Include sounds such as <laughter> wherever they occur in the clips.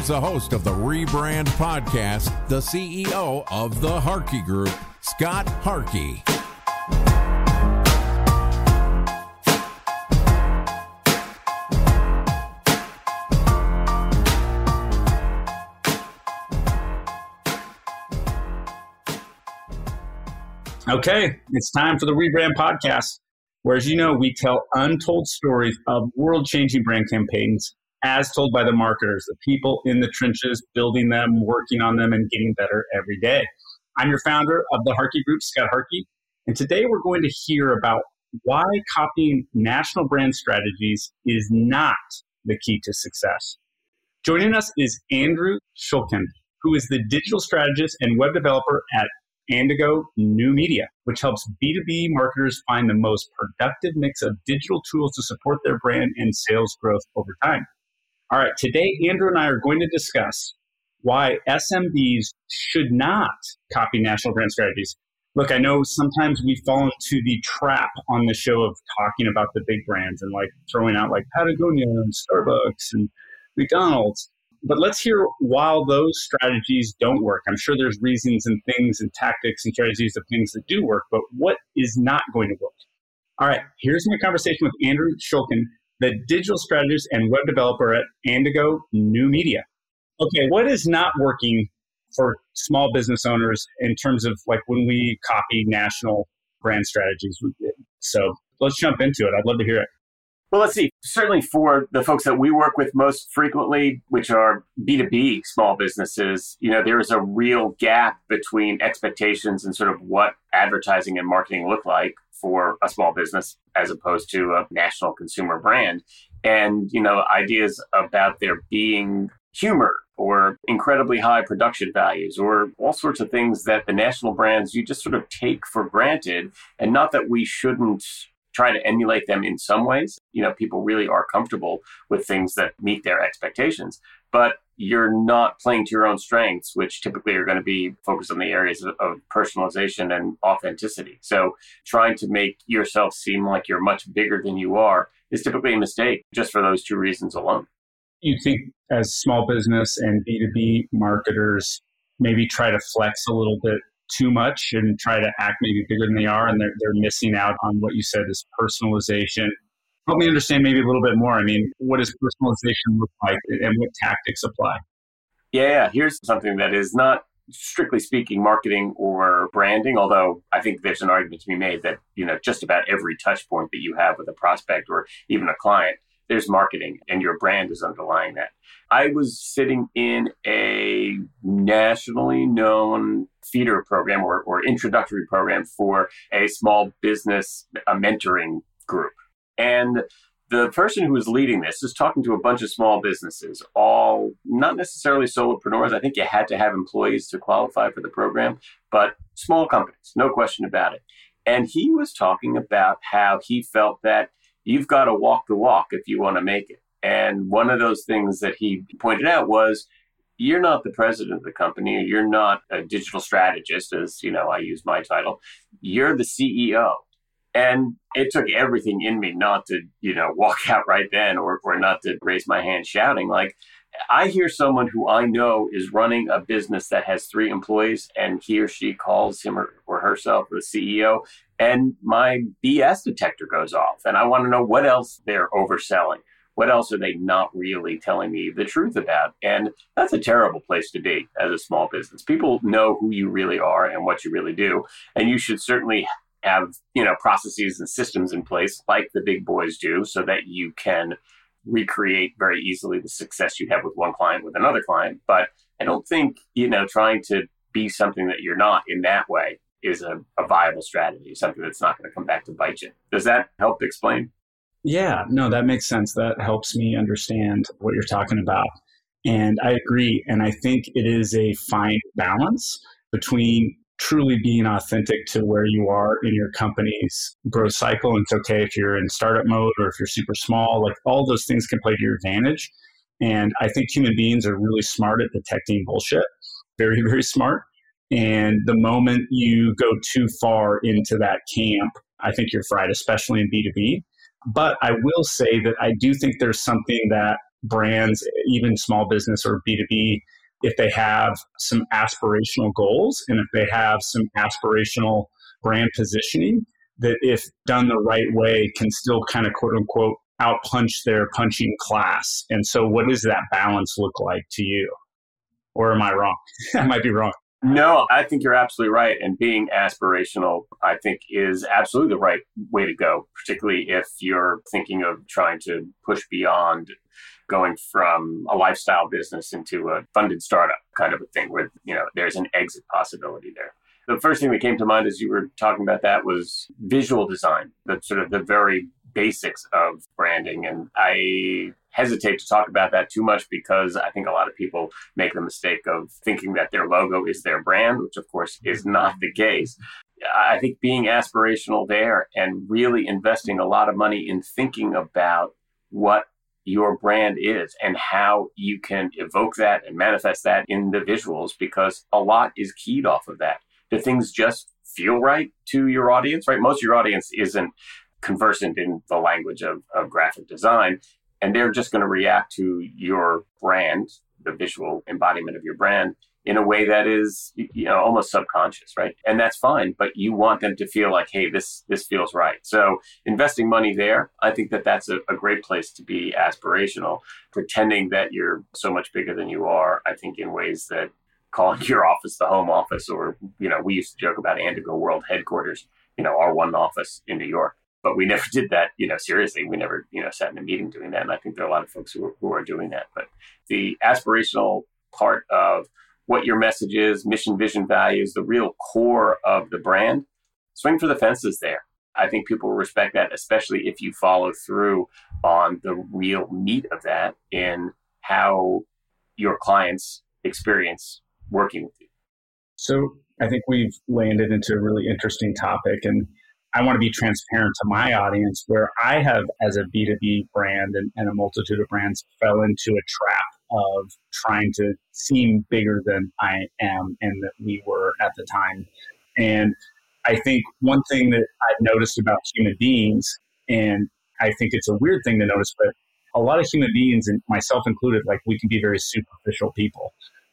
Here's the host of the Rebrand Podcast, the CEO of the Harkey Group, Scott Harkey. Okay, it's time for the Rebrand Podcast, where, as you know, we tell untold stories of world changing brand campaigns as told by the marketers, the people in the trenches building them, working on them, and getting better every day. I'm your founder of the Harkey Group, Scott Harkey, and today we're going to hear about why copying national brand strategies is not the key to success. Joining us is Andrew Schulkind, who is the digital strategist and web developer at Andigo New Media, which helps B2B marketers find the most productive mix of digital tools to support their brand and sales growth over time. All right, today Andrew and I are going to discuss why SMBs should not copy national brand strategies. Look, I know sometimes we fall into the trap on the show of talking about the big brands and like throwing out like Patagonia and Starbucks and McDonald's. But let's hear while those strategies don't work. I'm sure there's reasons and things and tactics and strategies of things that do work, but what is not going to work? All right, here's my conversation with Andrew Schulkind, the digital strategist and web developer at Andigo New Media. Okay, what is not working for small business owners in terms of like when we copy national brand strategies? So let's jump into it. I'd love to hear it. Well, let's see. Certainly for the folks that we work with most frequently, which are B2B small businesses, you know, there is a real gap between expectations and sort of what advertising and marketing look like for a small business as opposed to a national consumer brand. And, you know, ideas about there being humor or incredibly high production values or all sorts of things that the national brands you just sort of take for granted. And not that we shouldn't try to emulate them in some ways. You know, people really are comfortable with things that meet their expectations, but you're not playing to your own strengths, which typically are going to be focused on the areas of, personalization and authenticity. So trying to make yourself seem like you're much bigger than you are is typically a mistake just for those two reasons alone. You think as small business and B2B marketers maybe try to flex a little bit too much and try to act maybe bigger than they are and they're, they're missing out on what you said is personalization help me understand maybe a little bit more. I mean what does personalization look like and what tactics apply? Yeah here's something that is not strictly speaking marketing or branding although i think there's an argument to be made that you know just about every touch point that you have with a prospect or even a client there's marketing and your brand is underlying that. I was sitting in a nationally known feeder program or, or introductory program for a small business a mentoring group. And the person who was leading this is talking to a bunch of small businesses, all not necessarily solopreneurs. I think you had to have employees to qualify for the program, but small companies, no question about it. And he was talking about how he felt that you've got to walk the walk if you want to make it. And one of those things that he pointed out was you're not the president of the company, you're not a digital strategist, as you know, I use my title. You're the CEO. And it took everything in me not to, you know, <laughs> walk out right then or, or not to raise my hand shouting. Like, I hear someone who I know is running a business that has three employees and he or she calls him or, or herself the CEO, and my BS detector goes off. And I want to know what else they're overselling What else are they not really telling me the truth about? And that's a terrible place to be as a small business. People know who you really are and what you really do. And you should certainly have, you know, processes and systems in place like the big boys do so that you can recreate very easily the success you have with one client with another client. But I don't think, you know, trying to be something that you're not in that way is a, a viable strategy, something that's not going to come back to bite you. Does that help explain? Yeah, no, that makes sense. That helps me understand what you're talking about. And I agree. And I think it is a fine balance between truly being authentic to where you are in your company's growth cycle. And it's okay if you're in startup mode or if you're super small, like all those things can play to your advantage. And I think human beings are really smart at detecting bullshit, very, <laughs> very smart. And the moment you go too far into that camp, I think you're fried, especially in B2B. But I will say that I do think there's something that brands, even small business or B2B, if they have some aspirational goals and if they have some aspirational brand positioning, that if done the right way can still kind of quote unquote outpunch their punching class. And so, what does that balance look like to you? Or am I wrong? <laughs> I might be wrong. No, I think you're absolutely right. And being aspirational, I think, is absolutely the right way to go, particularly if you're thinking of trying to push beyond going from a lifestyle business into a funded startup kind of a thing where, you know, there's an exit possibility there. The first thing that came to mind as you were talking about that was visual design, the sort of the very basics of branding. And I hesitate to talk about that too much because I think a lot of people make the mistake of thinking that their logo is their brand, which of course is not the case. I think being aspirational there and really investing a lot of money in thinking about what your brand is and how you can evoke that and manifest that in the visuals because a lot is keyed off of that. Do things just feel right to your audience, right? Most of your audience isn't conversant in the language of, of graphic design and they're just going to react to your brand, the visual embodiment of your brand in a way that is you know almost subconscious right and that's fine but you want them to feel like hey this this feels right so investing money there i think that that's a, a, great place to be aspirational pretending that you're so much bigger than you are i think in ways that calling <laughs> your office the home office or you know we used to joke about Andigo world headquarters you know our one office in new york but we <laughs> never did that, you know, seriously. We never, you know, sat in a meeting doing that. And I think there are a lot of folks who are, who are doing that. But the aspirational part of what your message is, mission, vision, values, the real core of the brand, swing for the fences there. I think people will respect that, especially if you follow through on the real meat of that in how your clients experience working with you. So I think we've landed into a really interesting topic. And I want to be transparent to my audience where I have, as a B2B brand and, and, a multitude of brands, fell into a trap of trying to seem bigger than I am and that we were at the time. And I think one thing that I've noticed about human beings, and I think it's a weird thing to notice, but a lot of human beings, and myself included, like we can be very superficial people.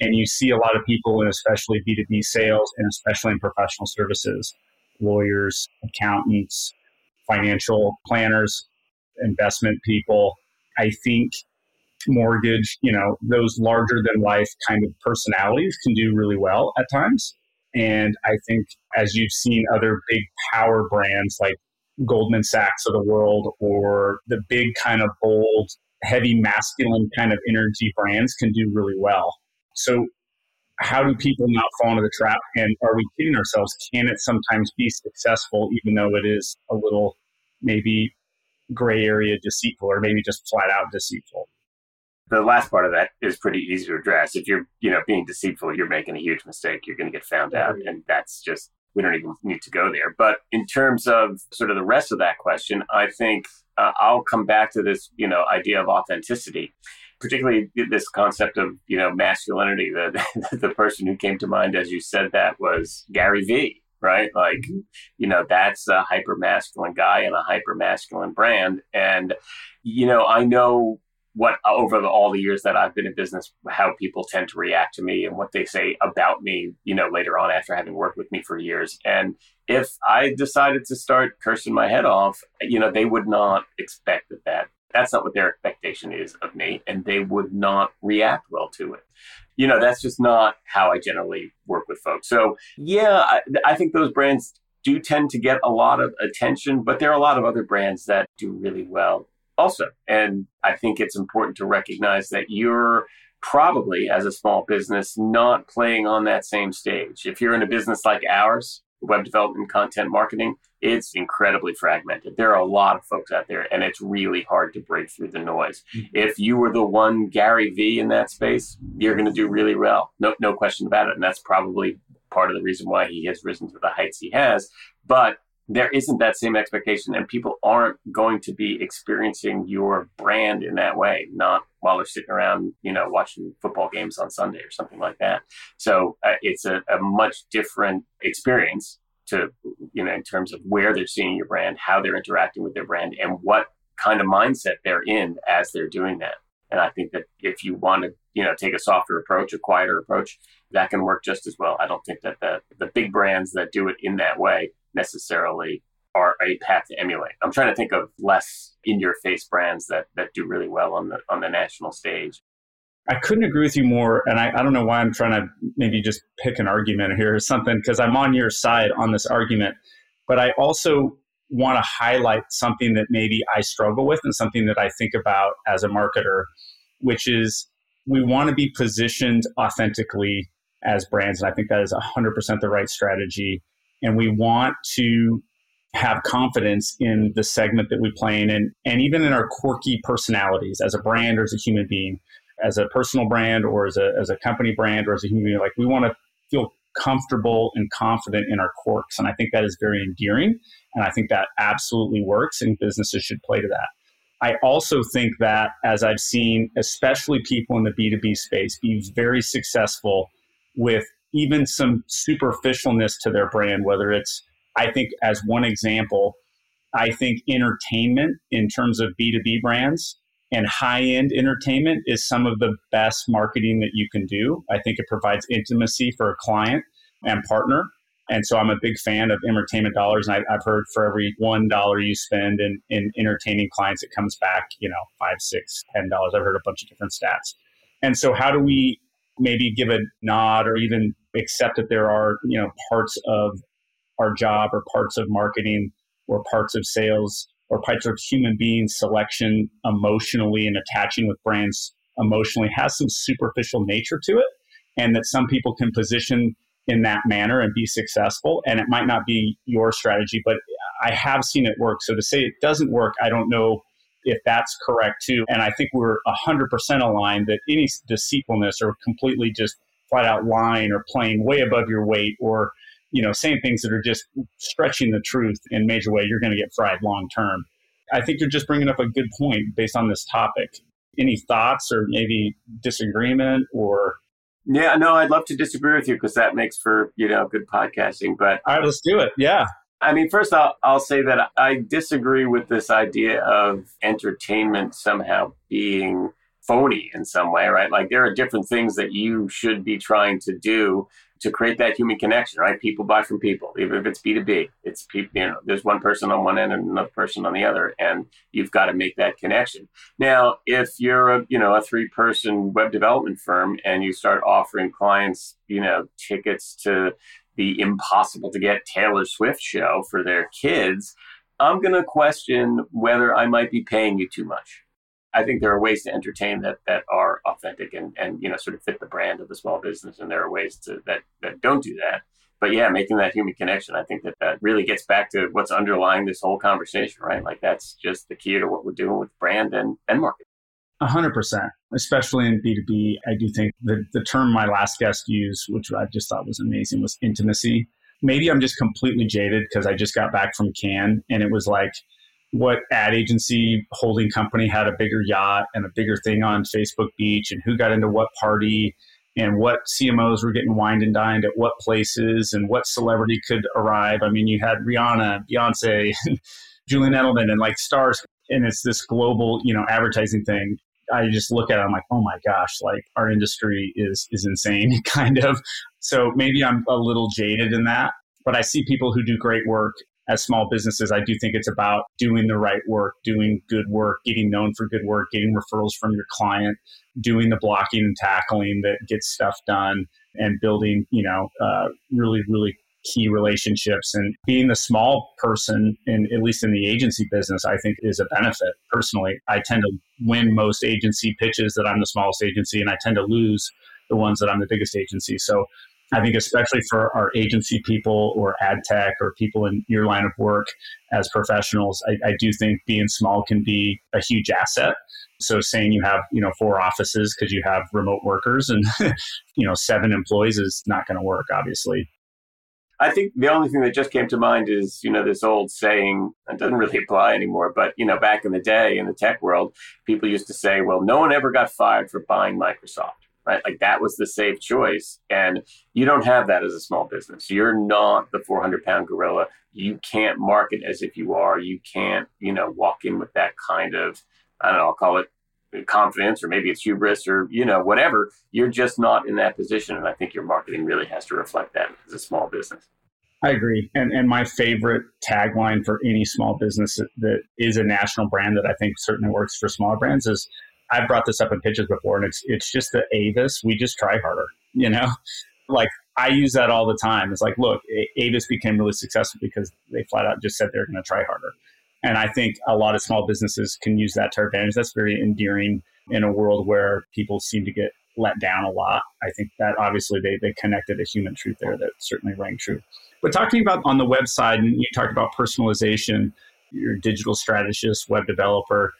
And you see a lot of people, and especially B2B sales, and especially in professional services, lawyers, accountants, financial planners, investment people. I think mortgage, you know, those larger than life kind of personalities can do really well at times. And I think as you've seen other big power brands like Goldman Sachs of the world or the big kind of bold, heavy masculine kind of energy brands can do really well. So how do people not fall into the trap? And are we kidding ourselves? Can it sometimes be successful, even though it is a little maybe gray area deceitful or maybe just flat out deceitful? The last part of that is pretty easy to address. If you're, you know, being deceitful, you're making a huge mistake. You're going to get found out, and that's just we don't even need to go there. But in terms of sort of the rest of that question, I think uh, I'll come back to this, you know, idea of authenticity particularly this concept of you know masculinity. The the person who came to mind as you said that was Gary Vee, right? Like, mm-hmm. you know, that's a hyper masculine guy and a hyper masculine brand, and you know, I know what uh, over the, all the years that I've been in business, how people tend to react to me and what they say about me, you know, later on after having worked with me for years. And if I decided to start cursing my head off, you know, they would not expect that that That's not what their expectation is of me, and they would not react well to it. You know, that's just not how I generally work with folks. So, yeah, I, I think those brands do tend to get a lot of attention, but there are a lot of other brands that do really well also. And I think it's important to recognize that you're probably, as a small business, not playing on that same stage. If you're in a business like ours, web development, content marketing, it's incredibly fragmented. There are a lot of folks out there, and it's really hard to break through the noise. Mm-hmm. If you were the one Gary Vee in that space, you're going to do really well. No, no question about it. And that's probably part of the reason why he has risen to the heights he has. But there isn't that same expectation, and people aren't going to be experiencing your brand in that way, not while they're sitting around, you know, watching football games on Sunday or something like that. So uh, it's a, a much different experience to, you know, in terms of where they're seeing your brand, how they're interacting with their brand, and what kind of mindset they're in as they're doing that. And I think that if you want to, you know, take a softer approach, a quieter approach, that can work just as well. I don't think that the, the big brands that do it in that way necessarily are a path to emulate. I'm trying to think of less in your face brands that, that do really well on the on the national stage. I couldn't agree with you more. And I, I don't know why I'm trying to maybe just pick an argument here or something, because I'm on your side on this argument. But I also want to highlight something that maybe I struggle with and something that I think about as a marketer, which is we want to be positioned authentically as brands. And I think that is 100% the right strategy. And we want to have confidence in the segment that we play in and, and even in our quirky personalities as a brand or as a human being, as a personal brand or as a, as a company brand or as a human being. Like we want to feel comfortable and confident in our quirks. And I think that is very endearing. And I think that absolutely works, and businesses should play to that. I also think that, as I've seen, especially people in the B2B space, be very successful with even some superficialness to their brand, whether it's, I think, as one example, I think entertainment in terms of B2B brands and high end entertainment is some of the best marketing that you can do. I think it provides intimacy for a client and partner. And so I'm a big fan of entertainment dollars. And I, have heard for every one dollar you spend in, in entertaining clients, it comes back, you know, five, six, ten dollars. I've heard a bunch of different stats. And so how do we maybe give a nod or even accept that there are, you know, parts of our job or parts of marketing or parts of sales or parts of human being selection emotionally and attaching with brands emotionally has some superficial nature to it and that some people can position in that manner and be successful. And it might not be your strategy but i have seen it work. So to say it doesn't work i don't know if that's correct too. And i think we're 100% aligned that any deceitfulness or completely just flat out lying or playing way above your weight or you know saying things that are just stretching the truth in a major way you're going to get fried long term. I think you're just bringing up a good point based on this topic. Any thoughts or maybe disagreement or? Yeah no i'd love to disagree with you because that makes for you know good podcasting but all right let's do it. Yeah I mean, first I'll, I'll say that I disagree with this idea of entertainment somehow being phony in some way, right? Like there are different things that you should be trying to do to create that human connection, right? People buy from people, even if it's B2B. It's people, you know, there's one person on one end and another person on the other, and you've got to make that connection. Now, if you're a, you know, a three person web development firm and you start offering clients, you know, tickets to the impossible to get Taylor Swift show for their kids, I'm going to question whether I might be paying you too much. I think there are ways to entertain that that are authentic and, and you know sort of fit the brand of the small business, and there are ways to that that don't do that. But yeah, making that human connection, I think that that really gets back to what's underlying this whole conversation, right? Like that's just the key to what we're doing with brand and and marketing. A hundred percent, especially in B two B. I do think the the term my last guest used, which I just thought was amazing, was intimacy. Maybe I'm just completely jaded because I just got back from Cannes, and it was like what ad agency holding company had a bigger yacht and a bigger thing on Facebook Beach and who got into what party and what CMOs were getting wined and dined at what places and what celebrity could arrive. I mean, you had Rihanna, Beyonce, <laughs> Julian Edelman, and like stars, and it's this global, you know, advertising thing. I just look at it, I'm like, oh my gosh, like our industry is is insane, <laughs> kind of. So maybe I'm a little jaded in that, but I see people who do great work as small businesses, I do think it's about doing the right work, doing good work, getting known for good work, getting referrals from your client, doing the blocking and tackling that gets stuff done, and building, you know, uh, really, really key relationships. And being the small person, in, at least in the agency business, I think is a benefit. Personally, I tend to win most agency pitches that I'm the smallest agency, and I tend to lose the ones that I'm the biggest agency. So I think especially for our agency people or ad tech or people in your line of work as professionals, I, I, do think being small can be a huge asset. So saying you have, you know, four offices because you have remote workers and, <laughs> you know, seven employees is not going to work, obviously. I think the only thing that just came to mind is, you know, this old saying, it doesn't really apply anymore, but, you know, back in the day in the tech world, people used to say, well, no one ever got fired for buying Microsoft right? Like that was the safe choice. And you don't have that as a small business. You're not the 400 pound gorilla. You can't market as if you are. You can't, you know, walk in with that kind of, I don't know, I'll call it confidence or maybe it's hubris or, you know, whatever. You're just not in that position. And I think your marketing really has to reflect that as a small business. I agree. And, and my favorite tagline for any small business that, is a national brand that I think certainly works for smaller brands is I've brought this up in pitches before, and it's it's just the Avis. We just try harder, you know. <laughs> Like I use that all the time. It's like, look, Avis became really successful because they flat out just said they're going to try harder. And I think a lot of small businesses can use that to their advantage. That's very endearing in a world where people seem to get let down a lot. I think that obviously they, they connected a human truth there that certainly rang true. But talking about on the website, and you talked about personalization, your digital strategist, web developer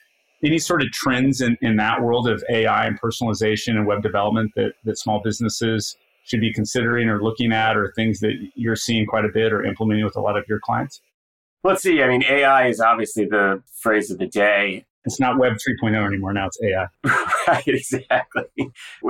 any sort of trends in, in that world of AI and personalization and web development that, that small businesses should be considering or looking at or things that you're seeing quite a bit or implementing with a lot of your clients? Let's see. I mean, AI is obviously the phrase of the day. It's not Web 3.0 anymore. Now it's AI. <laughs> right, exactly.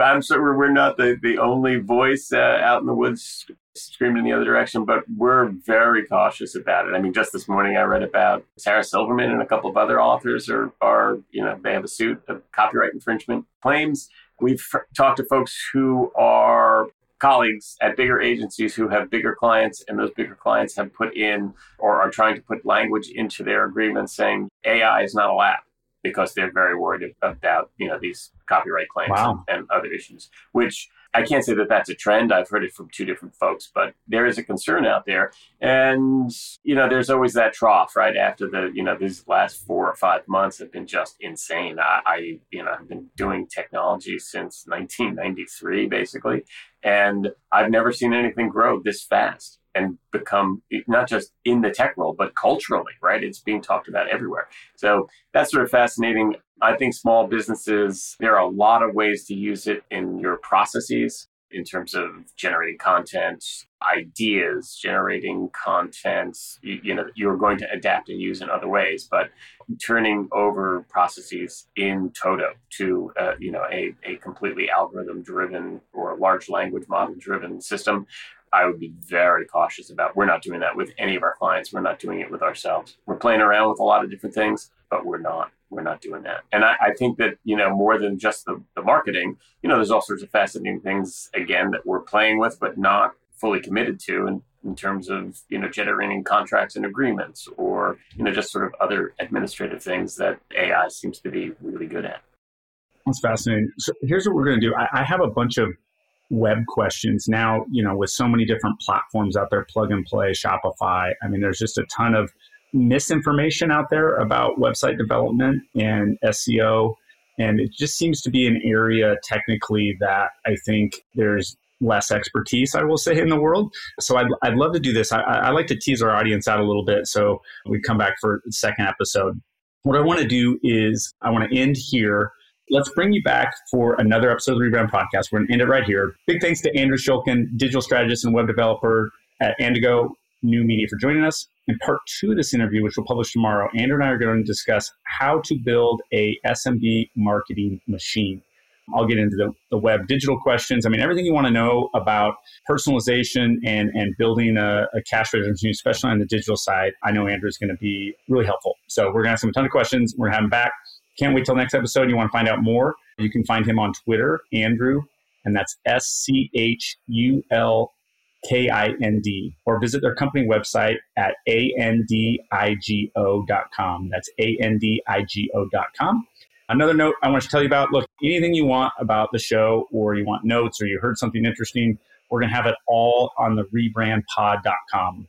I'm sure we're not the, the only voice uh, out in the woods screaming in the other direction, but we're very cautious about it. I mean, just this morning I read about Sarah Silverman and a couple of other authors are, are you know, they have a suit of copyright infringement claims. We've talked to folks who are colleagues at bigger agencies who have bigger clients, and those bigger clients have put in or are trying to put language into their agreements saying AI is not allowed because they're very worried about you know these copyright claims wow. and, and, other issues. Which I can't say that that's a trend. I've heard it from two different folks, but there is a concern out there, and you know there's always that trough right after the you know these last four or five months have been just insane. I, I you know I've been doing technology since 1993 basically, and I've never seen anything grow this fast and become not just in the tech world, but culturally, right? It's being talked about everywhere. So that's sort of fascinating. I think small businesses, there are a lot of ways to use it in your processes in terms of generating content, ideas, generating content, you, you, know, you're going to adapt and use in other ways, but turning over processes in Toto to, uh, you know, a, a completely algorithm driven or large language model driven system I would be very cautious about. We're not doing that with any of our clients. We're not doing it with ourselves. We're playing around with a lot of different things, but we're not. We're not doing that. And I, I think that, you know, more than just the, the marketing, you know, there's all sorts of fascinating things, again, that we're playing with, but not fully committed to in, in terms of, you know, generating contracts and agreements or, you know, just sort of other administrative things that AI seems to be really good at. That's fascinating. So here's what we're going to do. I, I have a bunch of web questions. Now you know with so many different platforms out there plug and play shopify i mean there's just a ton of misinformation out there about website development and seo and it just seems to be an area technically that i think there's less expertise i will say in the world. So i'd, I'd love to do this. I, I like to tease our audience out a little bit so we come back for the second episode. What i want to do is i want to end here let's bring you back for another episode of the Rebrand Podcast. We're going to end it right here. Big thanks to Andrew Schulkind, digital strategist and web developer at Andigo New Media for joining us. In part two of this interview, which we'll publish tomorrow, Andrew and I are going to discuss how to build a SMB marketing machine. I'll get into the, the web digital questions. I mean, everything you want to know about personalization and, and building a, a cash register machine, especially on the digital side. I know Andrew is going to be really helpful. So we're going to ask him a ton of questions. We're going to have him back. Can't wait till next episode. You want to find out more? You can find him on Twitter, Andrew, and that's S C H U L K I N D, or visit their company website at andigo.com. That's andigo.com. Another note I want to tell you about look, anything you want about the show, or you want notes, or you heard something interesting, we're going to have it all on the rebrandpod.com.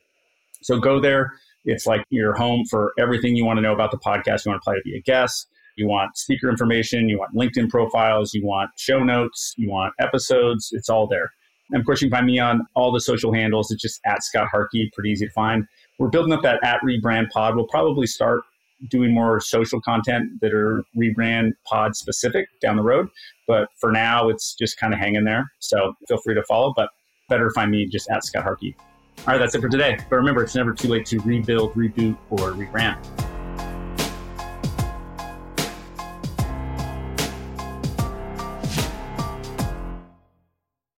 So go there. It's like your home for everything you want to know about the podcast. You want to apply to be a guest. You want speaker information. You want LinkedIn profiles. You want show notes. You want episodes. It's all there. And of course, you can find me on all the social handles. It's just at Scott Harkey, pretty easy to find. We're building up that at Rebrand Pod. We'll probably start doing more social content that are Rebrand Pod specific down the road. But for now, it's just kind of hanging there. So feel free to follow, but better find me just at Scott Harkey. All right, that's it for today. But remember, it's never too late to rebuild, reboot, or rebrand.